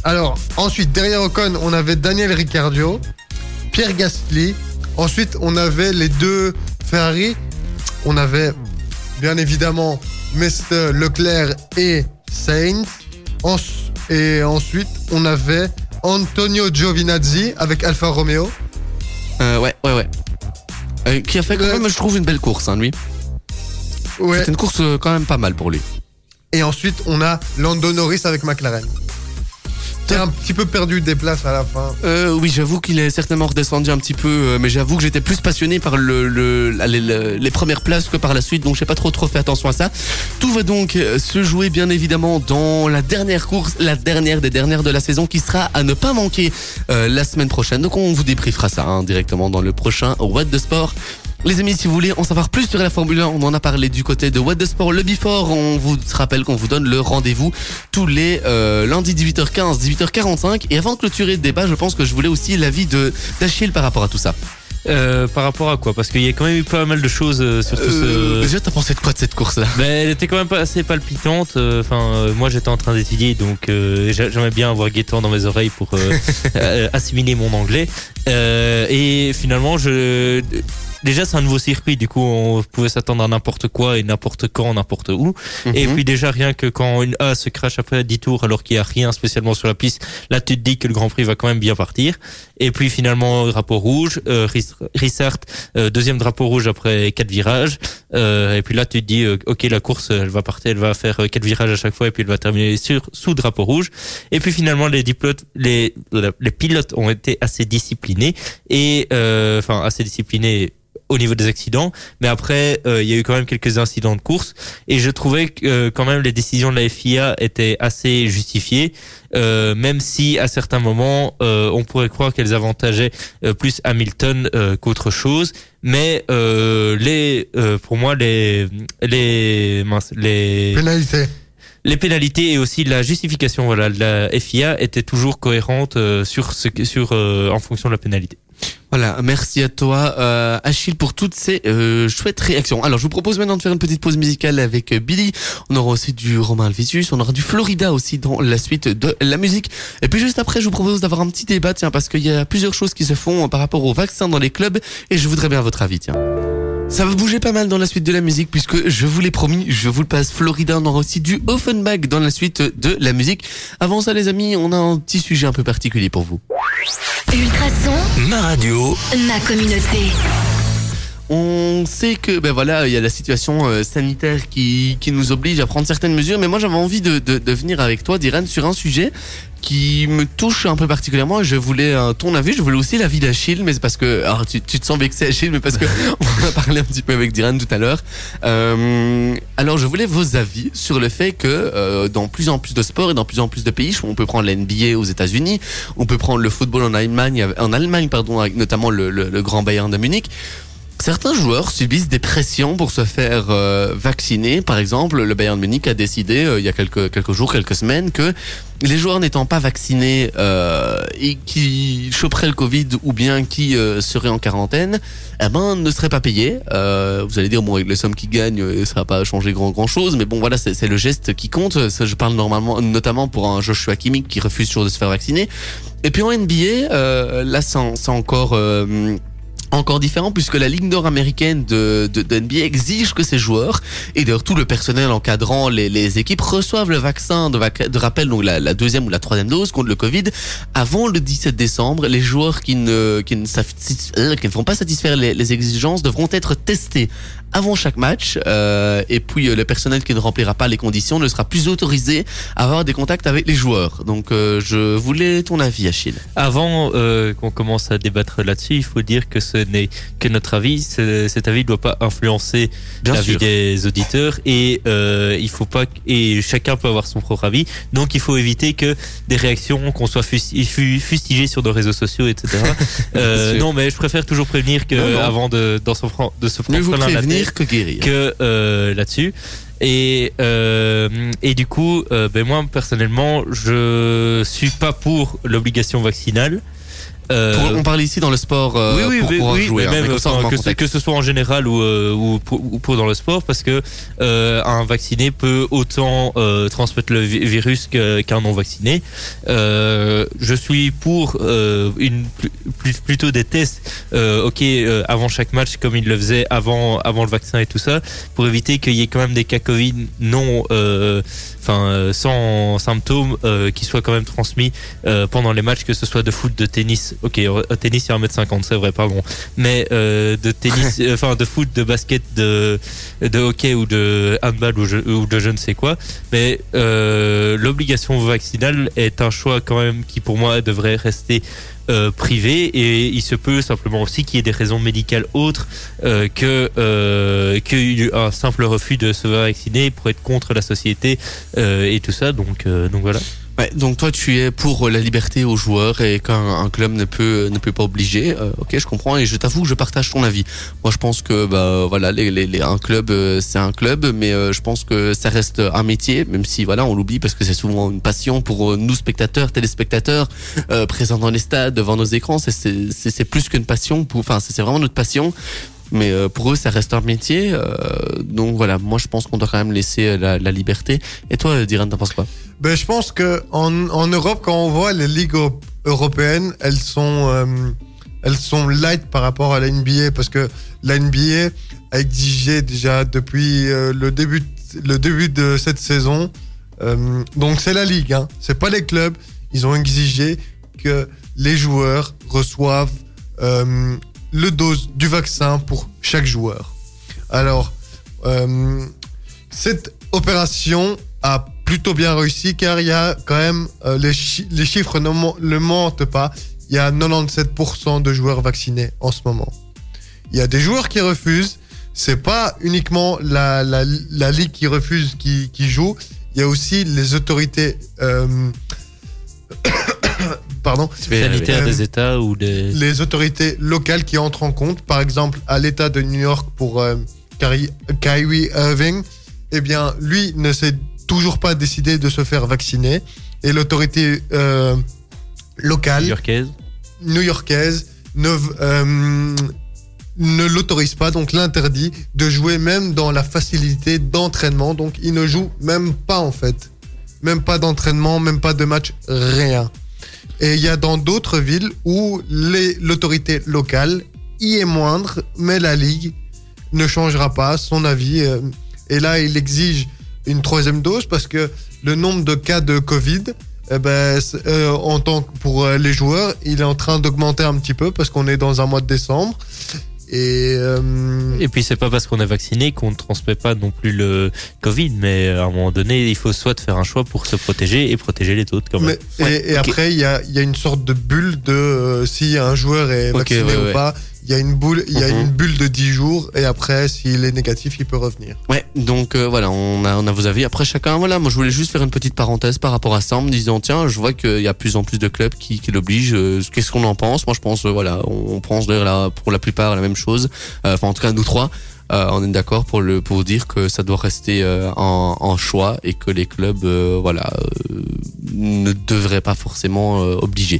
Alors, ensuite, derrière Ocon, on avait Daniel Ricciardo, Pierre Gasly. Ensuite, on avait les deux Ferrari. On avait, bien évidemment, Mr. Leclerc et Sainz. Et ensuite, on avait Antonio Giovinazzi avec Alfa Romeo. Euh, ouais, ouais, ouais. Euh, qui a fait quand même, je trouve, une belle course, hein, lui. Ouais. C'était une course euh, quand même pas mal pour lui. Et ensuite, on a Lando Norris avec McLaren. A un petit peu perdu des places à la fin. Euh, oui, j'avoue qu'il est certainement redescendu un petit peu, euh, mais j'avoue que j'étais plus passionné par le, le- les, le- les premières places que par la suite, donc j'ai pas trop trop fait attention à ça. Tout va donc euh, se jouer bien évidemment dans la dernière course, la dernière des dernières de la saison, qui sera à ne pas manquer euh, la semaine prochaine. Donc on vous débriefera ça hein, directement dans le prochain What the Sport. Les amis, si vous voulez en savoir plus sur la Formule 1, on en a parlé du côté de What the Sport le Before. On vous rappelle qu'on vous donne le rendez-vous tous les euh, lundis 18h15, 18h45. Et avant de clôturer le débat, je pense que je voulais aussi l'avis de d'Achille par rapport à tout ça. Euh, par rapport à quoi? Parce qu'il y a quand même eu pas mal de choses euh, sur tout Euh, ce... Déjà, t'as pensé de quoi de cette course-là? Ben, elle était quand même pas assez palpitante. euh, Enfin, euh, moi j'étais en train d'étudier, donc euh, j'a- j'aimais bien avoir Gaëtan dans mes oreilles pour euh, euh, assimiler mon anglais. Euh, et finalement, je déjà c'est un nouveau circuit, du coup on pouvait s'attendre à n'importe quoi et n'importe quand, n'importe où. Et Mhm. puis déjà rien que quand une A se crache après 10 tours alors qu'il y a rien spécialement sur la piste, là tu te dis que le Grand Prix va quand même bien partir. Et puis finalement drapeau rouge, euh, Ris- Rissart, euh, deuxième drapeau rouge après quatre virages. Euh, et puis là tu te dis euh, ok la course elle va partir, elle va faire euh, quatre virages à chaque fois et puis elle va terminer sur sous drapeau rouge. Et puis finalement les les les pilotes ont été assez disciplinés et euh, enfin assez disciplinés au niveau des accidents, mais après euh, il y a eu quand même quelques incidents de course et je trouvais que euh, quand même les décisions de la FIA étaient assez justifiées, euh, même si à certains moments euh, on pourrait croire qu'elles avantageaient euh, plus Hamilton euh, qu'autre chose, mais euh, les euh, pour moi les les mince, les Pénalité. les pénalités et aussi la justification voilà, de la FIA étaient toujours cohérentes euh, sur ce, que- sur, euh, en fonction de la pénalité. Voilà, merci à toi euh, Achille pour toutes ces euh, chouettes réactions. Alors je vous propose maintenant de faire une petite pause musicale avec euh, Billy. On aura aussi du Romain Alvisius, on aura du Florida aussi dans la suite de la musique. Et puis juste après, je vous propose d'avoir un petit débat, tiens, parce qu'il y a plusieurs choses qui se font par rapport au vaccin dans les clubs, et je voudrais bien votre avis, tiens. Ça va bouger pas mal dans la suite de la musique puisque je vous l'ai promis, je vous le passe Florida, on aura aussi du Offenbach dans la suite de la musique. Avant ça les amis, on a un petit sujet un peu particulier pour vous. Ultrason, Ma radio, ma communauté. On sait que ben voilà, il y a la situation euh, sanitaire qui, qui nous oblige à prendre certaines mesures, mais moi j'avais envie de, de, de venir avec toi, Diran, sur un sujet qui me touche un peu particulièrement. Je voulais euh, ton avis, je voulais aussi l'avis d'Achille, mais c'est parce que alors tu, tu te sens vexé Achille, mais parce que on a parlé un petit peu avec Diran tout à l'heure. Euh, alors je voulais vos avis sur le fait que euh, dans plus en plus de sports et dans plus en plus de pays, on peut prendre la NBA aux États-Unis, on peut prendre le football en Allemagne, en Allemagne pardon, avec notamment le, le, le grand Bayern de Munich. Certains joueurs subissent des pressions pour se faire euh, vacciner. Par exemple, le Bayern Munich a décidé euh, il y a quelques quelques jours, quelques semaines que les joueurs n'étant pas vaccinés euh, et qui choperaient le Covid ou bien qui euh, seraient en quarantaine, eh ben ne seraient pas payés. Euh, vous allez dire bon les sommes qu'ils gagnent, euh, ça va pas changer grand grand chose, mais bon voilà c'est le geste qui compte. Ça, je parle normalement notamment pour un Joshua Kimmich qui refuse toujours de se faire vacciner. Et puis en NBA, là c'est en- c'est encore encore différent puisque la Ligue nord-américaine de, de, NBA exige que ses joueurs et d'ailleurs tout le personnel encadrant les, les équipes reçoivent le vaccin de, de rappel, donc la, deuxième ou la troisième dose contre le Covid avant le 17 décembre. Les joueurs qui ne, qui ne, euh, qui ne pas satisfaire les exigences devront être testés avant chaque match euh, et puis euh, le personnel qui ne remplira pas les conditions ne sera plus autorisé à avoir des contacts avec les joueurs. Donc euh, je voulais ton avis Achille. Avant euh, qu'on commence à débattre là-dessus, il faut dire que ce n'est que notre avis. Ce- cet avis ne doit pas influencer l'avis des auditeurs et euh, il faut pas et chacun peut avoir son propre avis. Donc il faut éviter que des réactions qu'on soit fusti- fu- fustigés sur nos réseaux sociaux, etc. Euh, non, mais je préfère toujours prévenir que Non, non. avant de dans son de se prendre vous que guérir. que euh, là-dessus. Et euh, et du coup, euh, ben moi personnellement, je suis pas pour l'obligation vaccinale. Euh, on parle ici dans le sport euh, oui, oui, pour oui, pouvoir oui, jouer. hein, même comme ça, enfin, que, ce, contexte. que ce soit en général ou, euh, ou, pour, ou pour dans le sport, parce que euh, un vacciné peut autant transmettre le vi- virus qu'un non vacciné. Je suis pour une plutôt des tests, ok, avant chaque match comme il le faisait avant avant le vaccin et tout ça, pour éviter qu'il y ait quand même des cas Covid non, enfin euh, sans symptômes euh, qui soient quand même transmis euh, pendant les matchs, que ce soit de foot, de tennis. Ok, au tennis il y a 1m50, c'est vrai, pardon. Mais euh, de tennis, enfin de foot, de basket, de, de hockey ou de handball ou, je- ou de je ne sais quoi. Mais euh, l'obligation vaccinale est un choix quand même qui pour moi devrait rester euh, privé et il se peut simplement aussi qu'il y ait des raisons médicales autres euh, que euh, qu'un simple refus de se vacciner pour être contre la société euh, et tout ça. Donc euh, donc voilà Ouais, donc toi tu es pour la liberté aux joueurs et qu'un un club ne peut ne peut pas obliger. Euh, ok, je comprends et je t'avoue que je partage ton avis. Moi je pense que bah voilà les, les, les- un club euh, c'est un club, mais euh, je pense que ça reste un métier, même si voilà on l'oublie parce que c'est souvent une passion pour euh, nous spectateurs, téléspectateurs euh, présents dans les stades, devant nos écrans. C'est c'est plus qu'une passion. Enfin c'est vraiment notre passion. Mais euh, pour eux, ça reste un métier. euh, donc voilà, moi je pense qu'on doit quand même laisser euh, la, liberté. Et toi, Diran, t'en penses quoi? Ben, je pense que en, Europe, quand on voit les ligues eu- européennes, elles sont, elles sont light par rapport à la NBA parce que la NBA a exigé déjà depuis le début, le début de cette saison. donc c'est la ligue, hein, c'est pas les clubs. Ils ont exigé que les joueurs reçoivent le dose du vaccin pour chaque joueur. Alors, euh, cette opération a plutôt bien réussi car il y a quand même euh, les, chi- les chiffres ne ne mentent pas. Il y a 97% de joueurs vaccinés en ce moment. Il y a des joueurs qui refusent. C'est pas uniquement la, ligue qui refuse qui, qui joue. Il y a aussi les autorités. euh, Pardon euh, des États ou des les autorités locales qui entrent en compte. Par exemple, à l'État de New York pour euh, Kyrie, Kyrie Irving, eh bien, lui ne s'est toujours pas décidé de se faire vacciner. Et l'autorité euh, locale New-Yorkaise. new-yorkaise ne, euh, ne l'autorise pas, donc l'interdit de jouer même dans la facilité d'entraînement. Donc il ne joue même pas en fait. Même pas d'entraînement, même pas de match, rien. Et il y a dans d'autres villes où l'autorité locale y est moindre, mais la Ligue ne changera pas son avis. euh, Et là, il exige une troisième dose parce que le nombre de cas de Covid, eh ben, euh, en tant pour euh, les joueurs, il est en train d'augmenter un petit peu parce qu'on est dans un mois de décembre. Et, euh, Et puis c'est pas parce qu'on est vacciné qu'on ne transmet pas non plus le Covid, mais à un moment donné, il faut soit faire un choix pour se protéger et protéger les autres quand même. mais- et, après, il y a, il y a une sorte de bulle de euh, si un joueur est vacciné ouais, ou ouais. pas. Il y a une boule, il y a Mhm. une bulle de 10 jours et après, s'il est négatif, il peut revenir. Ouais, donc euh, voilà, on a, on a vos avis. Après chacun, voilà, moi je voulais juste faire une petite parenthèse par rapport à ça en me disant, tiens, je vois qu'il y a plus en plus de clubs qui, qui l'obligent. euh, Qu'est-ce qu'on en pense? Moi je pense, euh, voilà, on, on pense d'ailleurs pour la plupart la même chose. Enfin en tout cas nous trois, euh, on est d'accord pour le pour dire que ça doit rester euh, en, en choix et que les clubs, euh, voilà, ne devraient pas forcément obliger.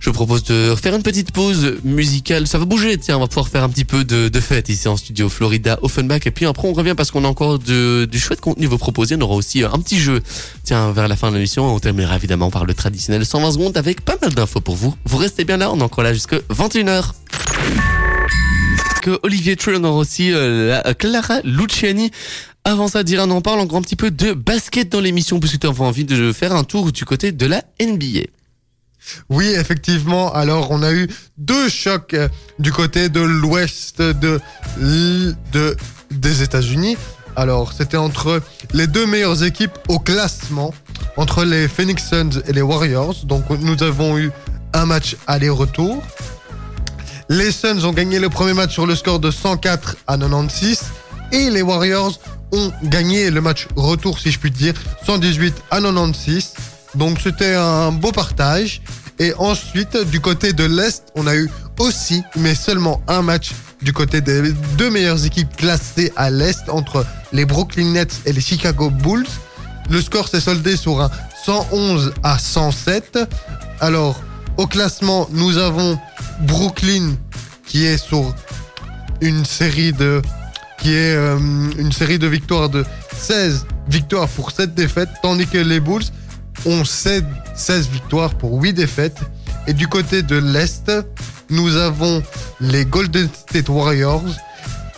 Je vous propose de faire une petite pause musicale. Ça va bouger, tiens, on va pouvoir faire un petit peu de, fête ici en studio Florida Offenbach. Et puis après, on revient parce qu'on a encore de, du chouette contenu à vous proposer. On aura aussi euh, un petit jeu. Tiens, vers la fin de l'émission, on terminera évidemment par le traditionnel 120 secondes avec pas mal d'infos pour vous. Vous restez bien là, on est encore là jusque 21h. Que Olivier Tree, on aura aussi euh, la- Clara Luciani. Avant ça, Dylan en parle encore un petit peu de basket dans l'émission puisque tu as envie de faire un tour du côté de la NBA. Oui, effectivement. Alors, on a eu deux chocs euh, du côté de l'ouest des États-Unis. Alors, c'était entre les deux meilleures équipes au classement, entre les Phoenix Suns et les Warriors. Donc, nous avons eu un match aller-retour. Les Suns ont gagné le premier match sur le score de 104 à 96. Et les Warriors ont gagné le match retour, si je puis dire, 118 à 96. Donc c'était un beau partage. Et ensuite, du côté de l'Est, on a eu aussi, mais seulement un match du côté des deux meilleures équipes classées à l'Est entre les Brooklyn Nets et les Chicago Bulls. Le score s'est soldé sur un 111 à 107. Alors, au classement, nous avons Brooklyn qui est sur une série de euh, victoires de 16 victoires pour 7 défaites, tandis que les Bulls ont 16, 16 victoires pour 8 défaites. Et du côté de l'Est, nous avons les Golden State Warriors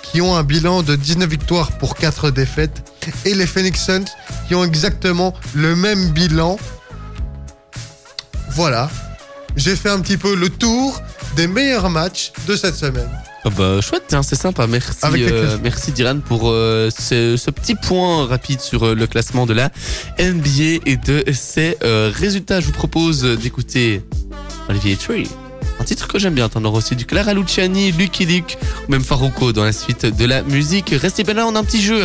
qui ont un bilan de 19 victoires pour 4 défaites et les Phoenix Suns qui ont exactement le même bilan. Voilà. J'ai fait un petit peu le tour des meilleurs matchs de cette semaine. Ah bah chouette, tiens, c'est sympa. Merci, euh, merci Diran pour euh, ce, ce petit point rapide sur euh, le classement de la NBA et de ses euh, résultats. Je vous propose d'écouter Olivier Tree. Un titre que j'aime bien, t'en auras aussi du Clara Luciani, Lucky Luke, ou même Farouko dans la suite de la musique. Restez bien là, on a un petit jeu.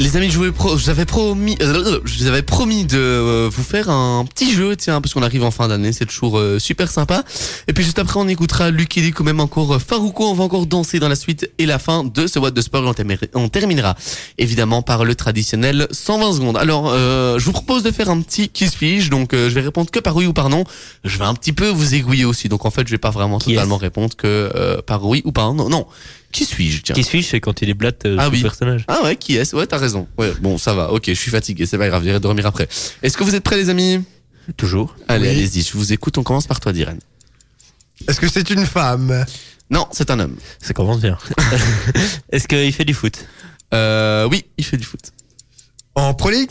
Les amis, je vous pro- je vous avais promis, euh, je vous avais promis de euh, vous faire un petit jeu, tiens, parce qu'on arrive en fin d'année, c'est toujours euh, super sympa. Et puis juste après, on écoutera Lucky Luke ou même encore Farouko. On va encore danser dans la suite et la fin de ce Watt de Sport. Et on termi- On terminera évidemment par le traditionnel 120 secondes. Alors, euh, je vous propose de faire un petit qui suis-je. Donc, je vais répondre que par oui ou par non. Je vais un petit peu vous aiguiller aussi. Donc, en fait, je vais pas vraiment totalement répondre que par oui ou par non. Non. Qui suis-je tiens Qui suis-je C'est quand il est blatte euh, Ah oui. personnage. Ah ouais, qui est-ce? Ouais, t'as raison. Ouais, bon, ça va. Ok, je suis fatigué. C'est pas grave. J'irai dormir après. Est-ce que vous êtes prêts, les amis? Toujours. Allez, Oui. allez-y. Je vous écoute. On commence par toi, Diren. Est-ce que c'est une femme? Non, c'est un homme. Ça commence bien. Est-ce qu'il fait du foot? Euh, oui, il fait du foot. En Pro League?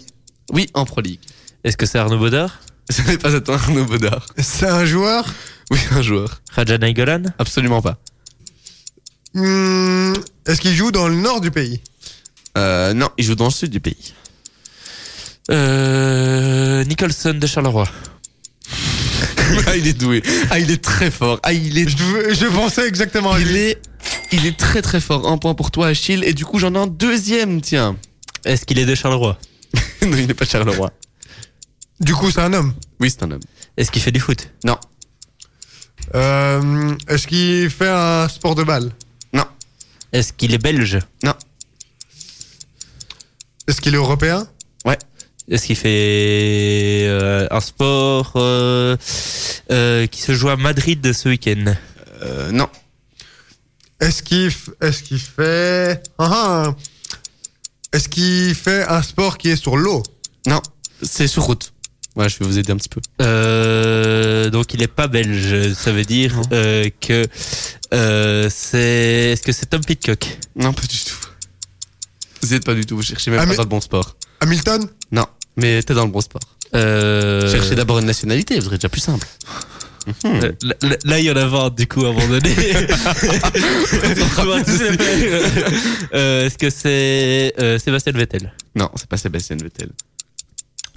Oui, en Pro League. Est-ce que c'est Arnaud Baudard Ce n'est pas un Arnaud Baudard. C'est un joueur? Oui, un joueur. Raja Nainggolan Absolument pas. Hmm, Est-ce qu'il joue dans le nord du pays? Euh, non, il joue dans le sud du pays. euh, Nicholson de Charleroi. ah, il est doué. Ah, il est très fort. Ah, il est, je, je pensais exactement à il lui. est, il est très très fort. Un point pour toi, Achille. Et du coup, j'en ai un deuxième, tiens. Est-ce qu'il est de Charleroi? Non, il n'est pas Charleroi. Du coup, c'est un homme. Oui, c'est un homme. Est-ce qu'il fait du foot? Non, Euh, Est-ce qu'il fait un sport de balle? Est-ce qu'il est belge non. Est-ce qu'il est européen Ouais. Est-ce qu'il fait euh, un sport euh, euh, qui se joue à Madrid ce week-end non. Est-ce qu'il f- est-ce qu'il fait. Ah, ah. Est-ce qu'il fait un sport qui est sur l'eau? Non. C'est sur route. Ouais, je vais vous aider un petit peu. Euh, donc il est pas belge, ça veut dire euh, que euh, c'est. Est-ce que c'est Tom Pitcock? Non, pas du tout. Vous êtes pas du tout. Vous cherchez même Ah, pas dans le bon sport. Hamilton? Non. Mais t'es dans le bon sport. euh, Cherchez d'abord une nationalité, vous serez déjà plus simple. euh, là- là- Là, il y en a 20 du coup à un moment donné. Euh, Est-ce que c'est euh, Sébastien Vettel? Non, c'est pas Sébastien Vettel.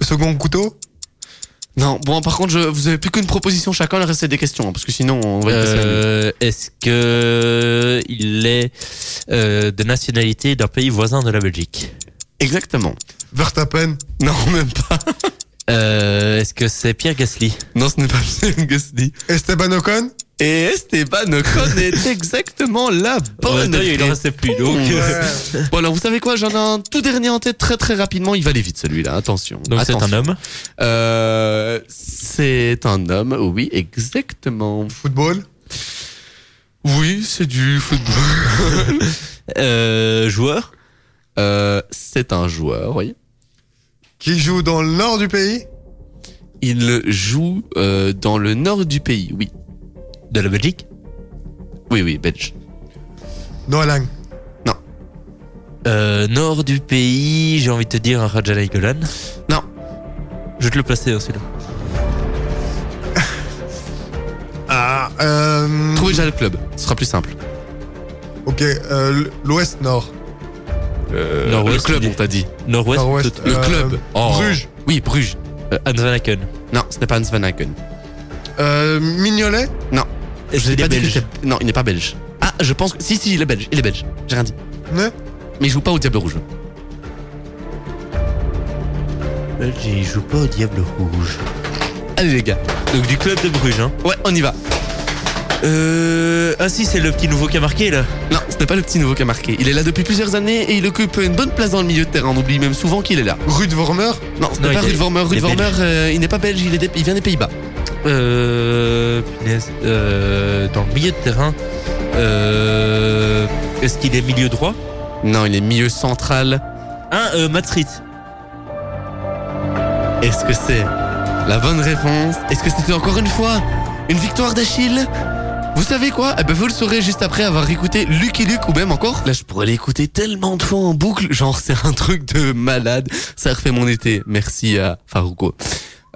Second couteau? Non, bon, par contre, je, vous avez plus qu'une proposition chacun, le reste c'est des questions, hein, parce que sinon on va la nuit. Euh, Est-ce que il est euh, de nationalité d'un pays voisin de la Belgique? Exactement. Verstappen? Non, même pas. euh, Est-ce que c'est Pierre Gasly? Non, ce n'est pas Pierre Gasly. Esteban Ocon? Et Esteban est exactement la bonne Ouais, il en restait plus donc. Ouais. Bon alors vous savez quoi, j'en ai un tout dernier en tête très très rapidement, il va aller vite celui-là, attention. Donc c'est un homme. Euh, c'est un homme, oui, exactement. Football Oui, c'est du football. Euh, joueur. Euh, c'est un joueur, oui. Qui joue dans le nord du pays Il joue euh, dans le nord du pays, oui. De la Belgique? Oui, oui, belge. Noah Lang. euh, Nord du pays, j'ai envie de te dire un Raja Nainggolan. Non. Je vais te le placer hein, celui-là. Ah, euh, Trouvez déjà le club, ce sera plus simple. ok, euh, l'ouest-nord. Euh, le club, on t'a dit. Nord-ouest. Nord-ouest. tout- Le Euh, club. Oh. Bruges. Oui, Bruges. euh, Hans Van Aken. Non, ce n'est pas Hans Van Aken. Euh, Mignolet? Est-ce qu'il est belge Non, il n'est pas belge. Ah, je pense que... Si, si, il est belge. Il est belge. J'ai rien dit. Ouais. Mais il joue pas au Diable Rouge. Belge, il joue pas au Diable Rouge. Allez les gars. Donc du club de Bruges. Hein. Ouais, on y va. Euh... Ah si, c'est le petit nouveau qui a marqué là. Non, ce n'est pas le petit nouveau qui a marqué. Il est là depuis plusieurs années et il occupe une bonne place dans le milieu de terrain. On oublie même souvent qu'il est là. Ruud Vormer Non, ce n'est pas Ruud Vormer. est Vormer, euh, il n'est pas belge, il, est des- il vient des Pays-Bas. Euh... punaise, euh, Dans le milieu de terrain. Euh... Est-ce qu'il est milieu droit? Non, il est milieu central. Un euh, Matrit. Est-ce que c'est la bonne réponse? Est-ce que c'était encore une fois une victoire d'Achille? Vous savez quoi? Eh ben vous le saurez juste après avoir écouté Lucky Luke ou même encore. Là, je pourrais l'écouter tellement de fois en boucle. Genre, c'est un truc de malade. Ça refait mon été. Merci à Farouko.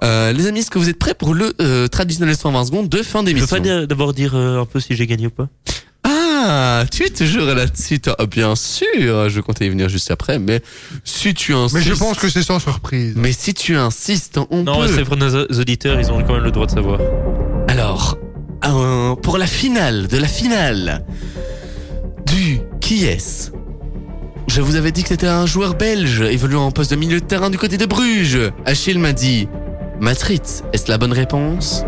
Euh, les amis, est-ce que vous êtes prêts pour le euh, traditionnel 120 secondes de fin Je peux d'émission pas d'abord dire euh, un peu si j'ai gagné ou pas Ah, tu es toujours là-dessus, toi. Ah, Bien sûr, je comptais y venir juste après, mais si tu insistes... Mais je pense que c'est sans surprise. Mais si tu insistes, on Non, peut... c'est pour nos auditeurs, ils ont quand même le droit de savoir. Alors, euh, pour la finale de la finale du qui est Je vous avais dit que c'était un joueur belge évoluant en poste de milieu de terrain du côté de Bruges. Achille m'a dit Matrit, est-ce la bonne réponse?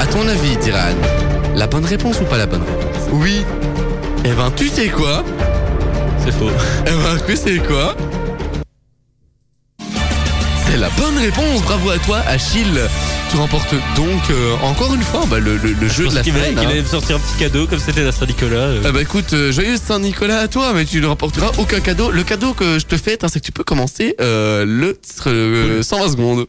À ton avis, Diran, la bonne réponse ou pas la bonne réponse? Oui. Eh ben, tu sais quoi? C'est faux. Eh ben, tu sais quoi? C'est la bonne réponse, bravo à toi Achille Tu remportes donc euh, encore une fois bah, le, le- le jeu de la Il semaine. allait hein. me sortir un petit cadeau comme c'était la Saint-Nicolas. euh. Ah bah écoute, euh, joyeux Saint-Nicolas à toi, mais tu ne remporteras aucun cadeau. Le cadeau que je te fais, hein, c'est que tu peux commencer euh, le euh, 120 secondes.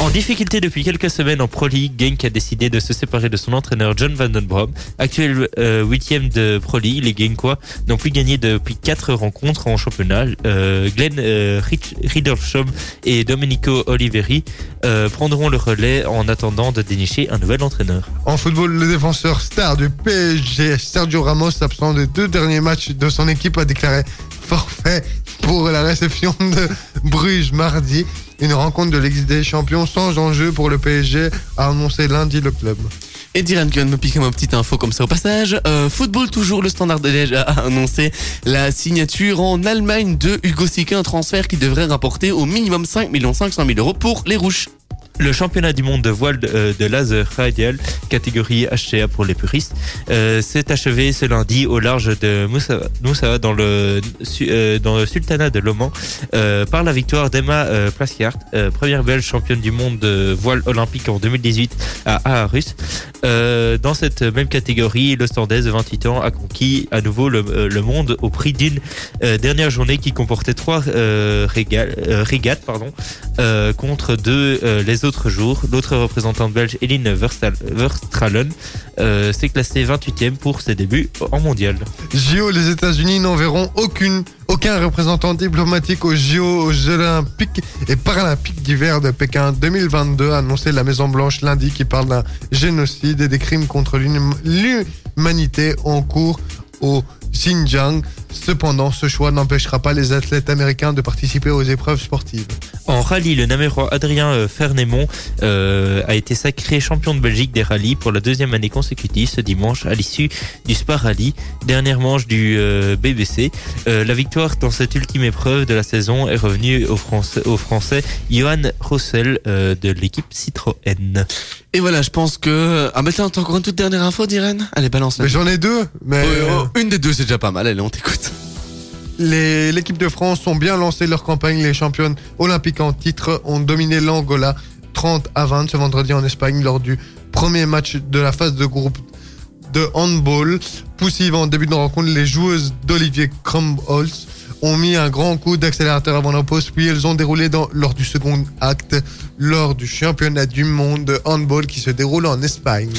En difficulté depuis quelques semaines en Pro League, Genk a décidé de se séparer de son entraîneur John Van Den Brom. Actuel euh, huitième de Pro League, les Genkois n'ont plus gagné depuis quatre rencontres en championnat. Euh, Glenn euh, et Domenico Oliveri euh, prendront le relais en attendant de dénicher un nouvel entraîneur. En football, le défenseur star du PSG, Sergio Ramos, absent des deux derniers matchs de son équipe, a déclaré forfait pour la réception de Bruges mardi. Une rencontre de Ligue des Champions sans enjeu pour le PSG, a annoncé lundi le club. Et Diran vient de me piquer ma petite info comme ça au passage. Euh, football toujours, le standard de Liège a annoncé la signature en Allemagne de Hugo Sique, un transfert qui devrait rapporter au minimum 5 500 000 euros pour les Rouges. Le championnat du monde de voile de, euh, de laser radial, catégorie HCA pour les puristes, euh, s'est achevé ce lundi au large de Moussa, euh, dans le sultanat de l'Oman par la victoire d'Emma Plaskiart, euh, première belge championne du monde de voile olympique en 2018 à Aarhus. Dans cette même catégorie, l'Ostandaise de 28 ans a conquis à nouveau le, monde au prix d'une dernière journée qui comportait trois régates contre deux les autres jours. L'autre représentante belge, Eline Verstralen, euh, s'est classée 28e pour ses débuts en mondial. JO, les États-Unis n'enverront aucune, aucun représentant diplomatique aux JO aux Jeux olympiques et paralympiques d'hiver de Pékin 2022, a annoncé la Maison Blanche lundi, qui parle d'un génocide et des crimes contre l'hum- l'humanité en cours au Xinjiang. Cependant, ce choix n'empêchera pas les athlètes américains de participer aux épreuves sportives. En rallye, le Namérois Adrien euh, Fernémont euh, a été sacré champion de Belgique des rallyes pour la deuxième année consécutive ce dimanche à l'issue du Spa Rally, dernière manche du euh, BBC. Euh, la victoire dans cette ultime épreuve de la saison est revenue au Français, au français Johan Rossel euh, de l'équipe Citroën. Et voilà, je pense que... Ah mais t'as t'as encore une toute dernière info d'Irène Allez, balance la Mais j'en ai deux, mais... Une des deux, c'est déjà pas mal. Allez, on t'écoute. L'équipe de France ont bien lancé leur campagne. Les championnes olympiques en titre ont dominé l'Angola 30 à 20 ce vendredi en Espagne lors du premier match de la phase de groupe de handball. Poussive en début de rencontre, les joueuses d'Olivier Crumholz ont mis un grand coup d'accélérateur avant la pause, puis elles ont déroulé lors du second acte lors du championnat du monde de handball qui se déroule en Espagne.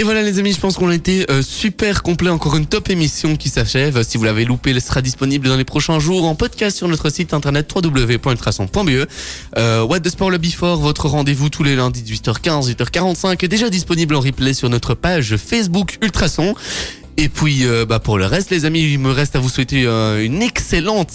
Et voilà les amis, je pense qu'on a été euh, super complet. Encore une top émission qui s'achève. Si vous l'avez loupé, elle sera disponible dans les prochains jours en podcast sur notre site internet www.ultrason.be. Euh, What the Sport Lobby Fort, votre rendez-vous tous les lundis 18h15, 18h45 est déjà disponible en replay sur notre page Facebook Ultrason. Et puis, euh, bah, pour le reste, les amis, il me reste à vous souhaiter euh, une excellente